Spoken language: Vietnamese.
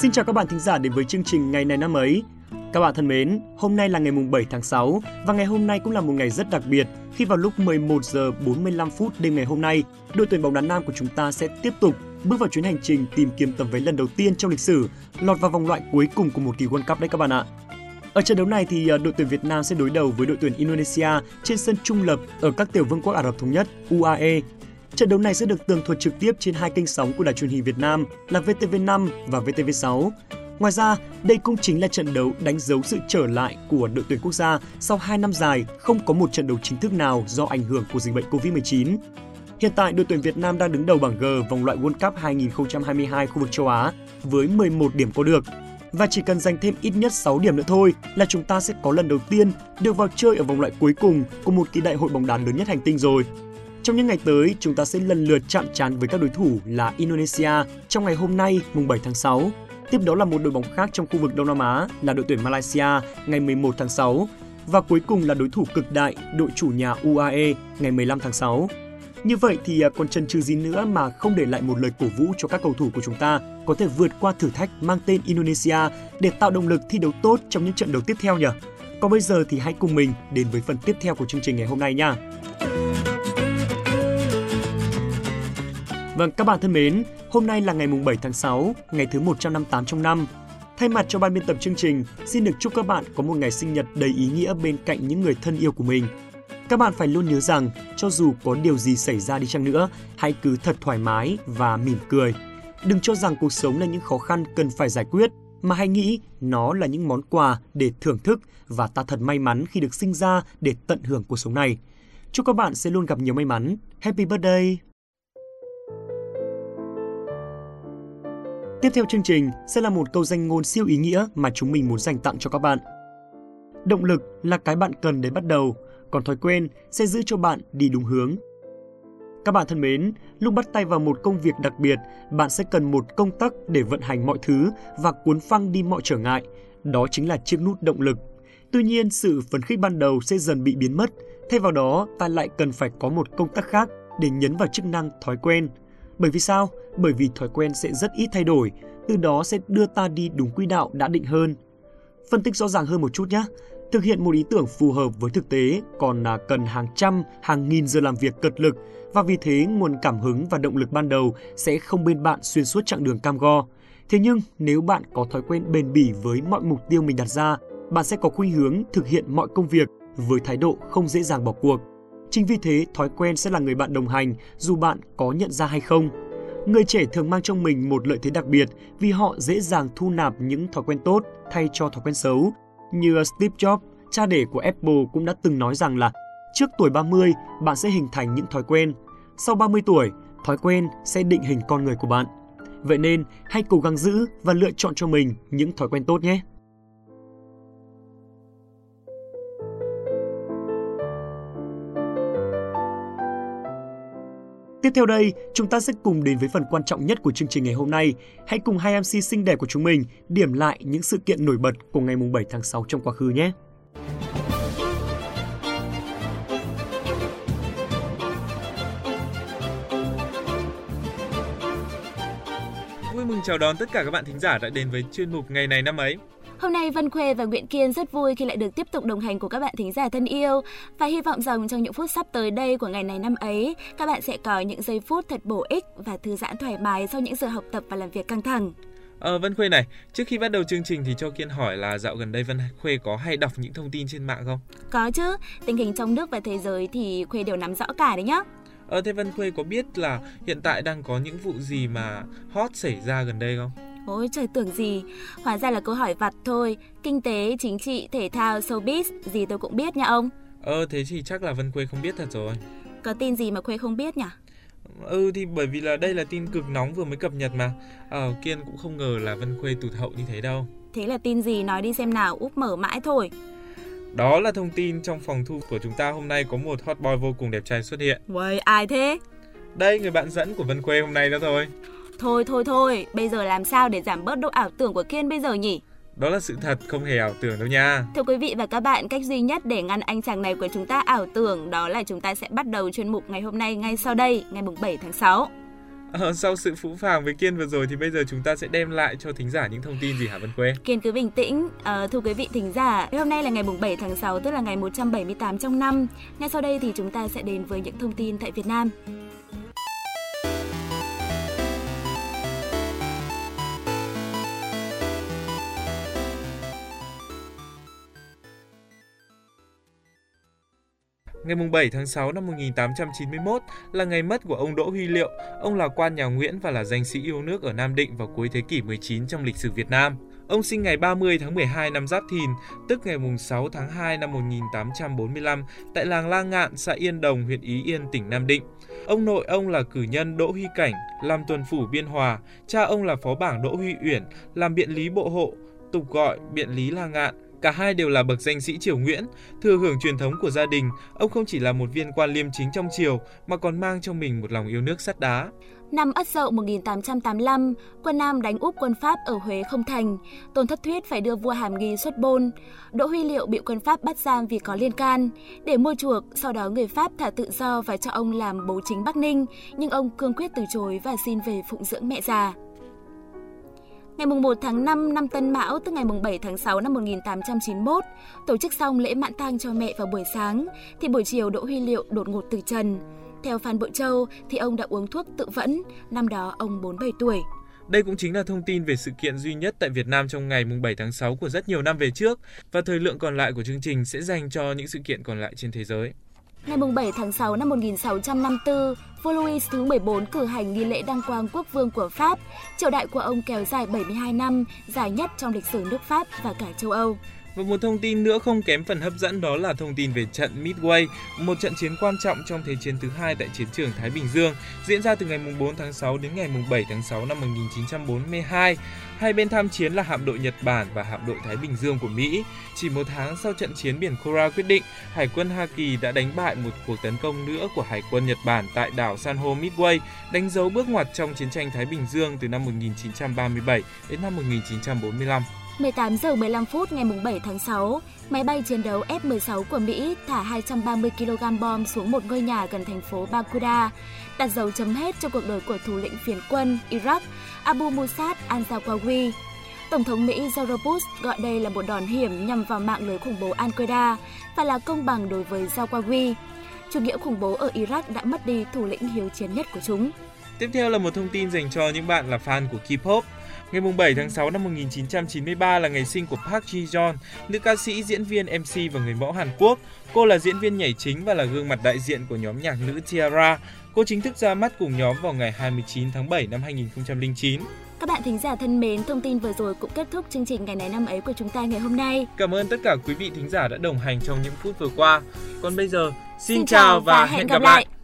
Xin chào các bạn thính giả đến với chương trình Ngày này năm ấy. Các bạn thân mến, hôm nay là ngày mùng 7 tháng 6 và ngày hôm nay cũng là một ngày rất đặc biệt khi vào lúc 11 giờ 45 phút đêm ngày hôm nay, đội tuyển bóng đá nam của chúng ta sẽ tiếp tục bước vào chuyến hành trình tìm kiếm tấm vé lần đầu tiên trong lịch sử, lọt vào vòng loại cuối cùng của một kỳ World Cup đấy các bạn ạ. Ở trận đấu này thì à, đội tuyển Việt Nam sẽ đối đầu với đội tuyển Indonesia trên sân trung lập ở các tiểu vương quốc Ả Rập thống nhất UAE. Trận đấu này sẽ được tường thuật trực tiếp trên hai kênh sóng của đài truyền hình Việt Nam là VTV5 và VTV6. Ngoài ra, đây cũng chính là trận đấu đánh dấu sự trở lại của đội tuyển quốc gia sau 2 năm dài không có một trận đấu chính thức nào do ảnh hưởng của dịch bệnh Covid-19. Hiện tại, đội tuyển Việt Nam đang đứng đầu bảng G vòng loại World Cup 2022 khu vực châu Á với 11 điểm có được. Và chỉ cần giành thêm ít nhất 6 điểm nữa thôi là chúng ta sẽ có lần đầu tiên được vào chơi ở vòng loại cuối cùng của một kỳ đại hội bóng đá lớn nhất hành tinh rồi. Trong những ngày tới, chúng ta sẽ lần lượt chạm trán với các đối thủ là Indonesia trong ngày hôm nay, mùng 7 tháng 6. Tiếp đó là một đội bóng khác trong khu vực Đông Nam Á là đội tuyển Malaysia ngày 11 tháng 6. Và cuối cùng là đối thủ cực đại, đội chủ nhà UAE ngày 15 tháng 6. Như vậy thì à, còn chân chừ gì nữa mà không để lại một lời cổ vũ cho các cầu thủ của chúng ta có thể vượt qua thử thách mang tên Indonesia để tạo động lực thi đấu tốt trong những trận đấu tiếp theo nhỉ? Còn bây giờ thì hãy cùng mình đến với phần tiếp theo của chương trình ngày hôm nay nha. Vâng, các bạn thân mến, hôm nay là ngày mùng 7 tháng 6, ngày thứ 158 trong năm. Thay mặt cho ban biên tập chương trình, xin được chúc các bạn có một ngày sinh nhật đầy ý nghĩa bên cạnh những người thân yêu của mình. Các bạn phải luôn nhớ rằng, cho dù có điều gì xảy ra đi chăng nữa, hãy cứ thật thoải mái và mỉm cười. Đừng cho rằng cuộc sống là những khó khăn cần phải giải quyết, mà hãy nghĩ nó là những món quà để thưởng thức và ta thật may mắn khi được sinh ra để tận hưởng cuộc sống này. Chúc các bạn sẽ luôn gặp nhiều may mắn. Happy birthday! Tiếp theo chương trình sẽ là một câu danh ngôn siêu ý nghĩa mà chúng mình muốn dành tặng cho các bạn. Động lực là cái bạn cần để bắt đầu, còn thói quen sẽ giữ cho bạn đi đúng hướng. Các bạn thân mến, lúc bắt tay vào một công việc đặc biệt, bạn sẽ cần một công tắc để vận hành mọi thứ và cuốn phăng đi mọi trở ngại. Đó chính là chiếc nút động lực. Tuy nhiên, sự phấn khích ban đầu sẽ dần bị biến mất. Thay vào đó, ta lại cần phải có một công tắc khác để nhấn vào chức năng thói quen. Bởi vì sao? Bởi vì thói quen sẽ rất ít thay đổi, từ đó sẽ đưa ta đi đúng quỹ đạo đã định hơn. Phân tích rõ ràng hơn một chút nhé. Thực hiện một ý tưởng phù hợp với thực tế còn là cần hàng trăm, hàng nghìn giờ làm việc cật lực và vì thế nguồn cảm hứng và động lực ban đầu sẽ không bên bạn xuyên suốt chặng đường cam go. Thế nhưng nếu bạn có thói quen bền bỉ với mọi mục tiêu mình đặt ra, bạn sẽ có khuynh hướng thực hiện mọi công việc với thái độ không dễ dàng bỏ cuộc. Chính vì thế, thói quen sẽ là người bạn đồng hành dù bạn có nhận ra hay không. Người trẻ thường mang trong mình một lợi thế đặc biệt vì họ dễ dàng thu nạp những thói quen tốt thay cho thói quen xấu. Như Steve Jobs, cha đẻ của Apple cũng đã từng nói rằng là trước tuổi 30 bạn sẽ hình thành những thói quen. Sau 30 tuổi, thói quen sẽ định hình con người của bạn. Vậy nên, hãy cố gắng giữ và lựa chọn cho mình những thói quen tốt nhé. Tiếp theo đây, chúng ta sẽ cùng đến với phần quan trọng nhất của chương trình ngày hôm nay. Hãy cùng hai MC xinh đẹp của chúng mình điểm lại những sự kiện nổi bật của ngày 7 tháng 6 trong quá khứ nhé. Vui mừng chào đón tất cả các bạn thính giả đã đến với chuyên mục ngày này năm ấy. Hôm nay Vân Khuê và Nguyễn Kiên rất vui khi lại được tiếp tục đồng hành của các bạn thính giả thân yêu và hy vọng rằng trong những phút sắp tới đây của ngày này năm ấy, các bạn sẽ có những giây phút thật bổ ích và thư giãn thoải mái sau những giờ học tập và làm việc căng thẳng. Ờ, Vân Khuê này, trước khi bắt đầu chương trình thì cho Kiên hỏi là dạo gần đây Vân Khuê có hay đọc những thông tin trên mạng không? Có chứ, tình hình trong nước và thế giới thì Khuê đều nắm rõ cả đấy nhá. Ờ, thế Vân Khuê có biết là hiện tại đang có những vụ gì mà hot xảy ra gần đây không? Ôi trời tưởng gì, hóa ra là câu hỏi vặt thôi. Kinh tế, chính trị, thể thao, showbiz, gì tôi cũng biết nha ông. Ờ thế thì chắc là Vân Khuê không biết thật rồi. Có tin gì mà Khuê không biết nhỉ? Ừ thì bởi vì là đây là tin cực nóng vừa mới cập nhật mà. Ờ Kiên cũng không ngờ là Vân Khuê tụt hậu như thế đâu. Thế là tin gì nói đi xem nào, úp mở mãi thôi. Đó là thông tin trong phòng thu của chúng ta hôm nay có một hot boy vô cùng đẹp trai xuất hiện. Uầy, ai thế? Đây người bạn dẫn của Vân Khuê hôm nay đó thôi. Thôi thôi thôi, bây giờ làm sao để giảm bớt độ ảo tưởng của Kiên bây giờ nhỉ? Đó là sự thật, không hề ảo tưởng đâu nha. Thưa quý vị và các bạn, cách duy nhất để ngăn anh chàng này của chúng ta ảo tưởng đó là chúng ta sẽ bắt đầu chuyên mục ngày hôm nay ngay sau đây, ngày mùng 7 tháng 6. Ờ, sau sự phũ phàng với Kiên vừa rồi thì bây giờ chúng ta sẽ đem lại cho thính giả những thông tin gì hả Vân Khuê? Kiên cứ bình tĩnh, à, thưa quý vị thính giả, hôm nay là ngày mùng 7 tháng 6 tức là ngày 178 trong năm. Ngay sau đây thì chúng ta sẽ đến với những thông tin tại Việt Nam. Ngày 7 tháng 6 năm 1891 là ngày mất của ông Đỗ Huy Liệu. Ông là quan nhà Nguyễn và là danh sĩ yêu nước ở Nam Định vào cuối thế kỷ 19 trong lịch sử Việt Nam. Ông sinh ngày 30 tháng 12 năm Giáp Thìn, tức ngày 6 tháng 2 năm 1845 tại làng La Ngạn, xã Yên Đồng, huyện Ý Yên, tỉnh Nam Định. Ông nội ông là cử nhân Đỗ Huy Cảnh, làm tuần phủ Biên Hòa. Cha ông là phó bảng Đỗ Huy Uyển, làm biện lý bộ hộ, tục gọi biện lý La Ngạn. Cả hai đều là bậc danh sĩ triều Nguyễn, thừa hưởng truyền thống của gia đình, ông không chỉ là một viên quan liêm chính trong triều mà còn mang trong mình một lòng yêu nước sắt đá. Năm Ất Dậu 1885, quân Nam đánh úp quân Pháp ở Huế không thành. Tôn Thất Thuyết phải đưa vua Hàm Nghi xuất bôn. Đỗ Huy Liệu bị quân Pháp bắt giam vì có liên can. Để mua chuộc, sau đó người Pháp thả tự do và cho ông làm bố chính Bắc Ninh, nhưng ông cương quyết từ chối và xin về phụng dưỡng mẹ già. Ngày 1 tháng 5 năm Tân Mão tức ngày 7 tháng 6 năm 1891, tổ chức xong lễ mạn tang cho mẹ vào buổi sáng, thì buổi chiều Đỗ Huy Liệu đột ngột từ trần. Theo Phan Bội Châu thì ông đã uống thuốc tự vẫn, năm đó ông 47 tuổi. Đây cũng chính là thông tin về sự kiện duy nhất tại Việt Nam trong ngày 7 tháng 6 của rất nhiều năm về trước và thời lượng còn lại của chương trình sẽ dành cho những sự kiện còn lại trên thế giới. Ngày 7 tháng 6 năm 1654, vua Louis thứ 14 cử hành nghi lễ đăng quang quốc vương của Pháp. Triều đại của ông kéo dài 72 năm, dài nhất trong lịch sử nước Pháp và cả châu Âu. Và một thông tin nữa không kém phần hấp dẫn đó là thông tin về trận Midway, một trận chiến quan trọng trong Thế chiến thứ hai tại chiến trường Thái Bình Dương, diễn ra từ ngày 4 tháng 6 đến ngày 7 tháng 6 năm 1942. Hai bên tham chiến là hạm đội Nhật Bản và hạm đội Thái Bình Dương của Mỹ. Chỉ một tháng sau trận chiến biển Kora quyết định, Hải quân Hoa Kỳ đã đánh bại một cuộc tấn công nữa của Hải quân Nhật Bản tại đảo san Ho Midway, đánh dấu bước ngoặt trong chiến tranh Thái Bình Dương từ năm 1937 đến năm 1945. 18 giờ 15 phút ngày 7 tháng 6, máy bay chiến đấu F-16 của Mỹ thả 230 kg bom xuống một ngôi nhà gần thành phố Bakuda, đặt dấu chấm hết cho cuộc đời của thủ lĩnh phiến quân Iraq Abu Musab al-Zawawi. Tổng thống Mỹ George Bush gọi đây là một đòn hiểm nhằm vào mạng lưới khủng bố Al-Qaeda và là công bằng đối với Zawawi. Chủ nghĩa khủng bố ở Iraq đã mất đi thủ lĩnh hiếu chiến nhất của chúng. Tiếp theo là một thông tin dành cho những bạn là fan của K-pop. Ngày 7 tháng 6 năm 1993 là ngày sinh của Park Ji-yeon, nữ ca sĩ, diễn viên, MC và người mẫu Hàn Quốc. Cô là diễn viên nhảy chính và là gương mặt đại diện của nhóm nhạc nữ Tiara. Cô chính thức ra mắt cùng nhóm vào ngày 29 tháng 7 năm 2009. Các bạn thính giả thân mến, thông tin vừa rồi cũng kết thúc chương trình ngày này năm ấy của chúng ta ngày hôm nay. Cảm ơn tất cả quý vị thính giả đã đồng hành trong những phút vừa qua. Còn bây giờ, xin, xin chào và hẹn gặp lại. lại.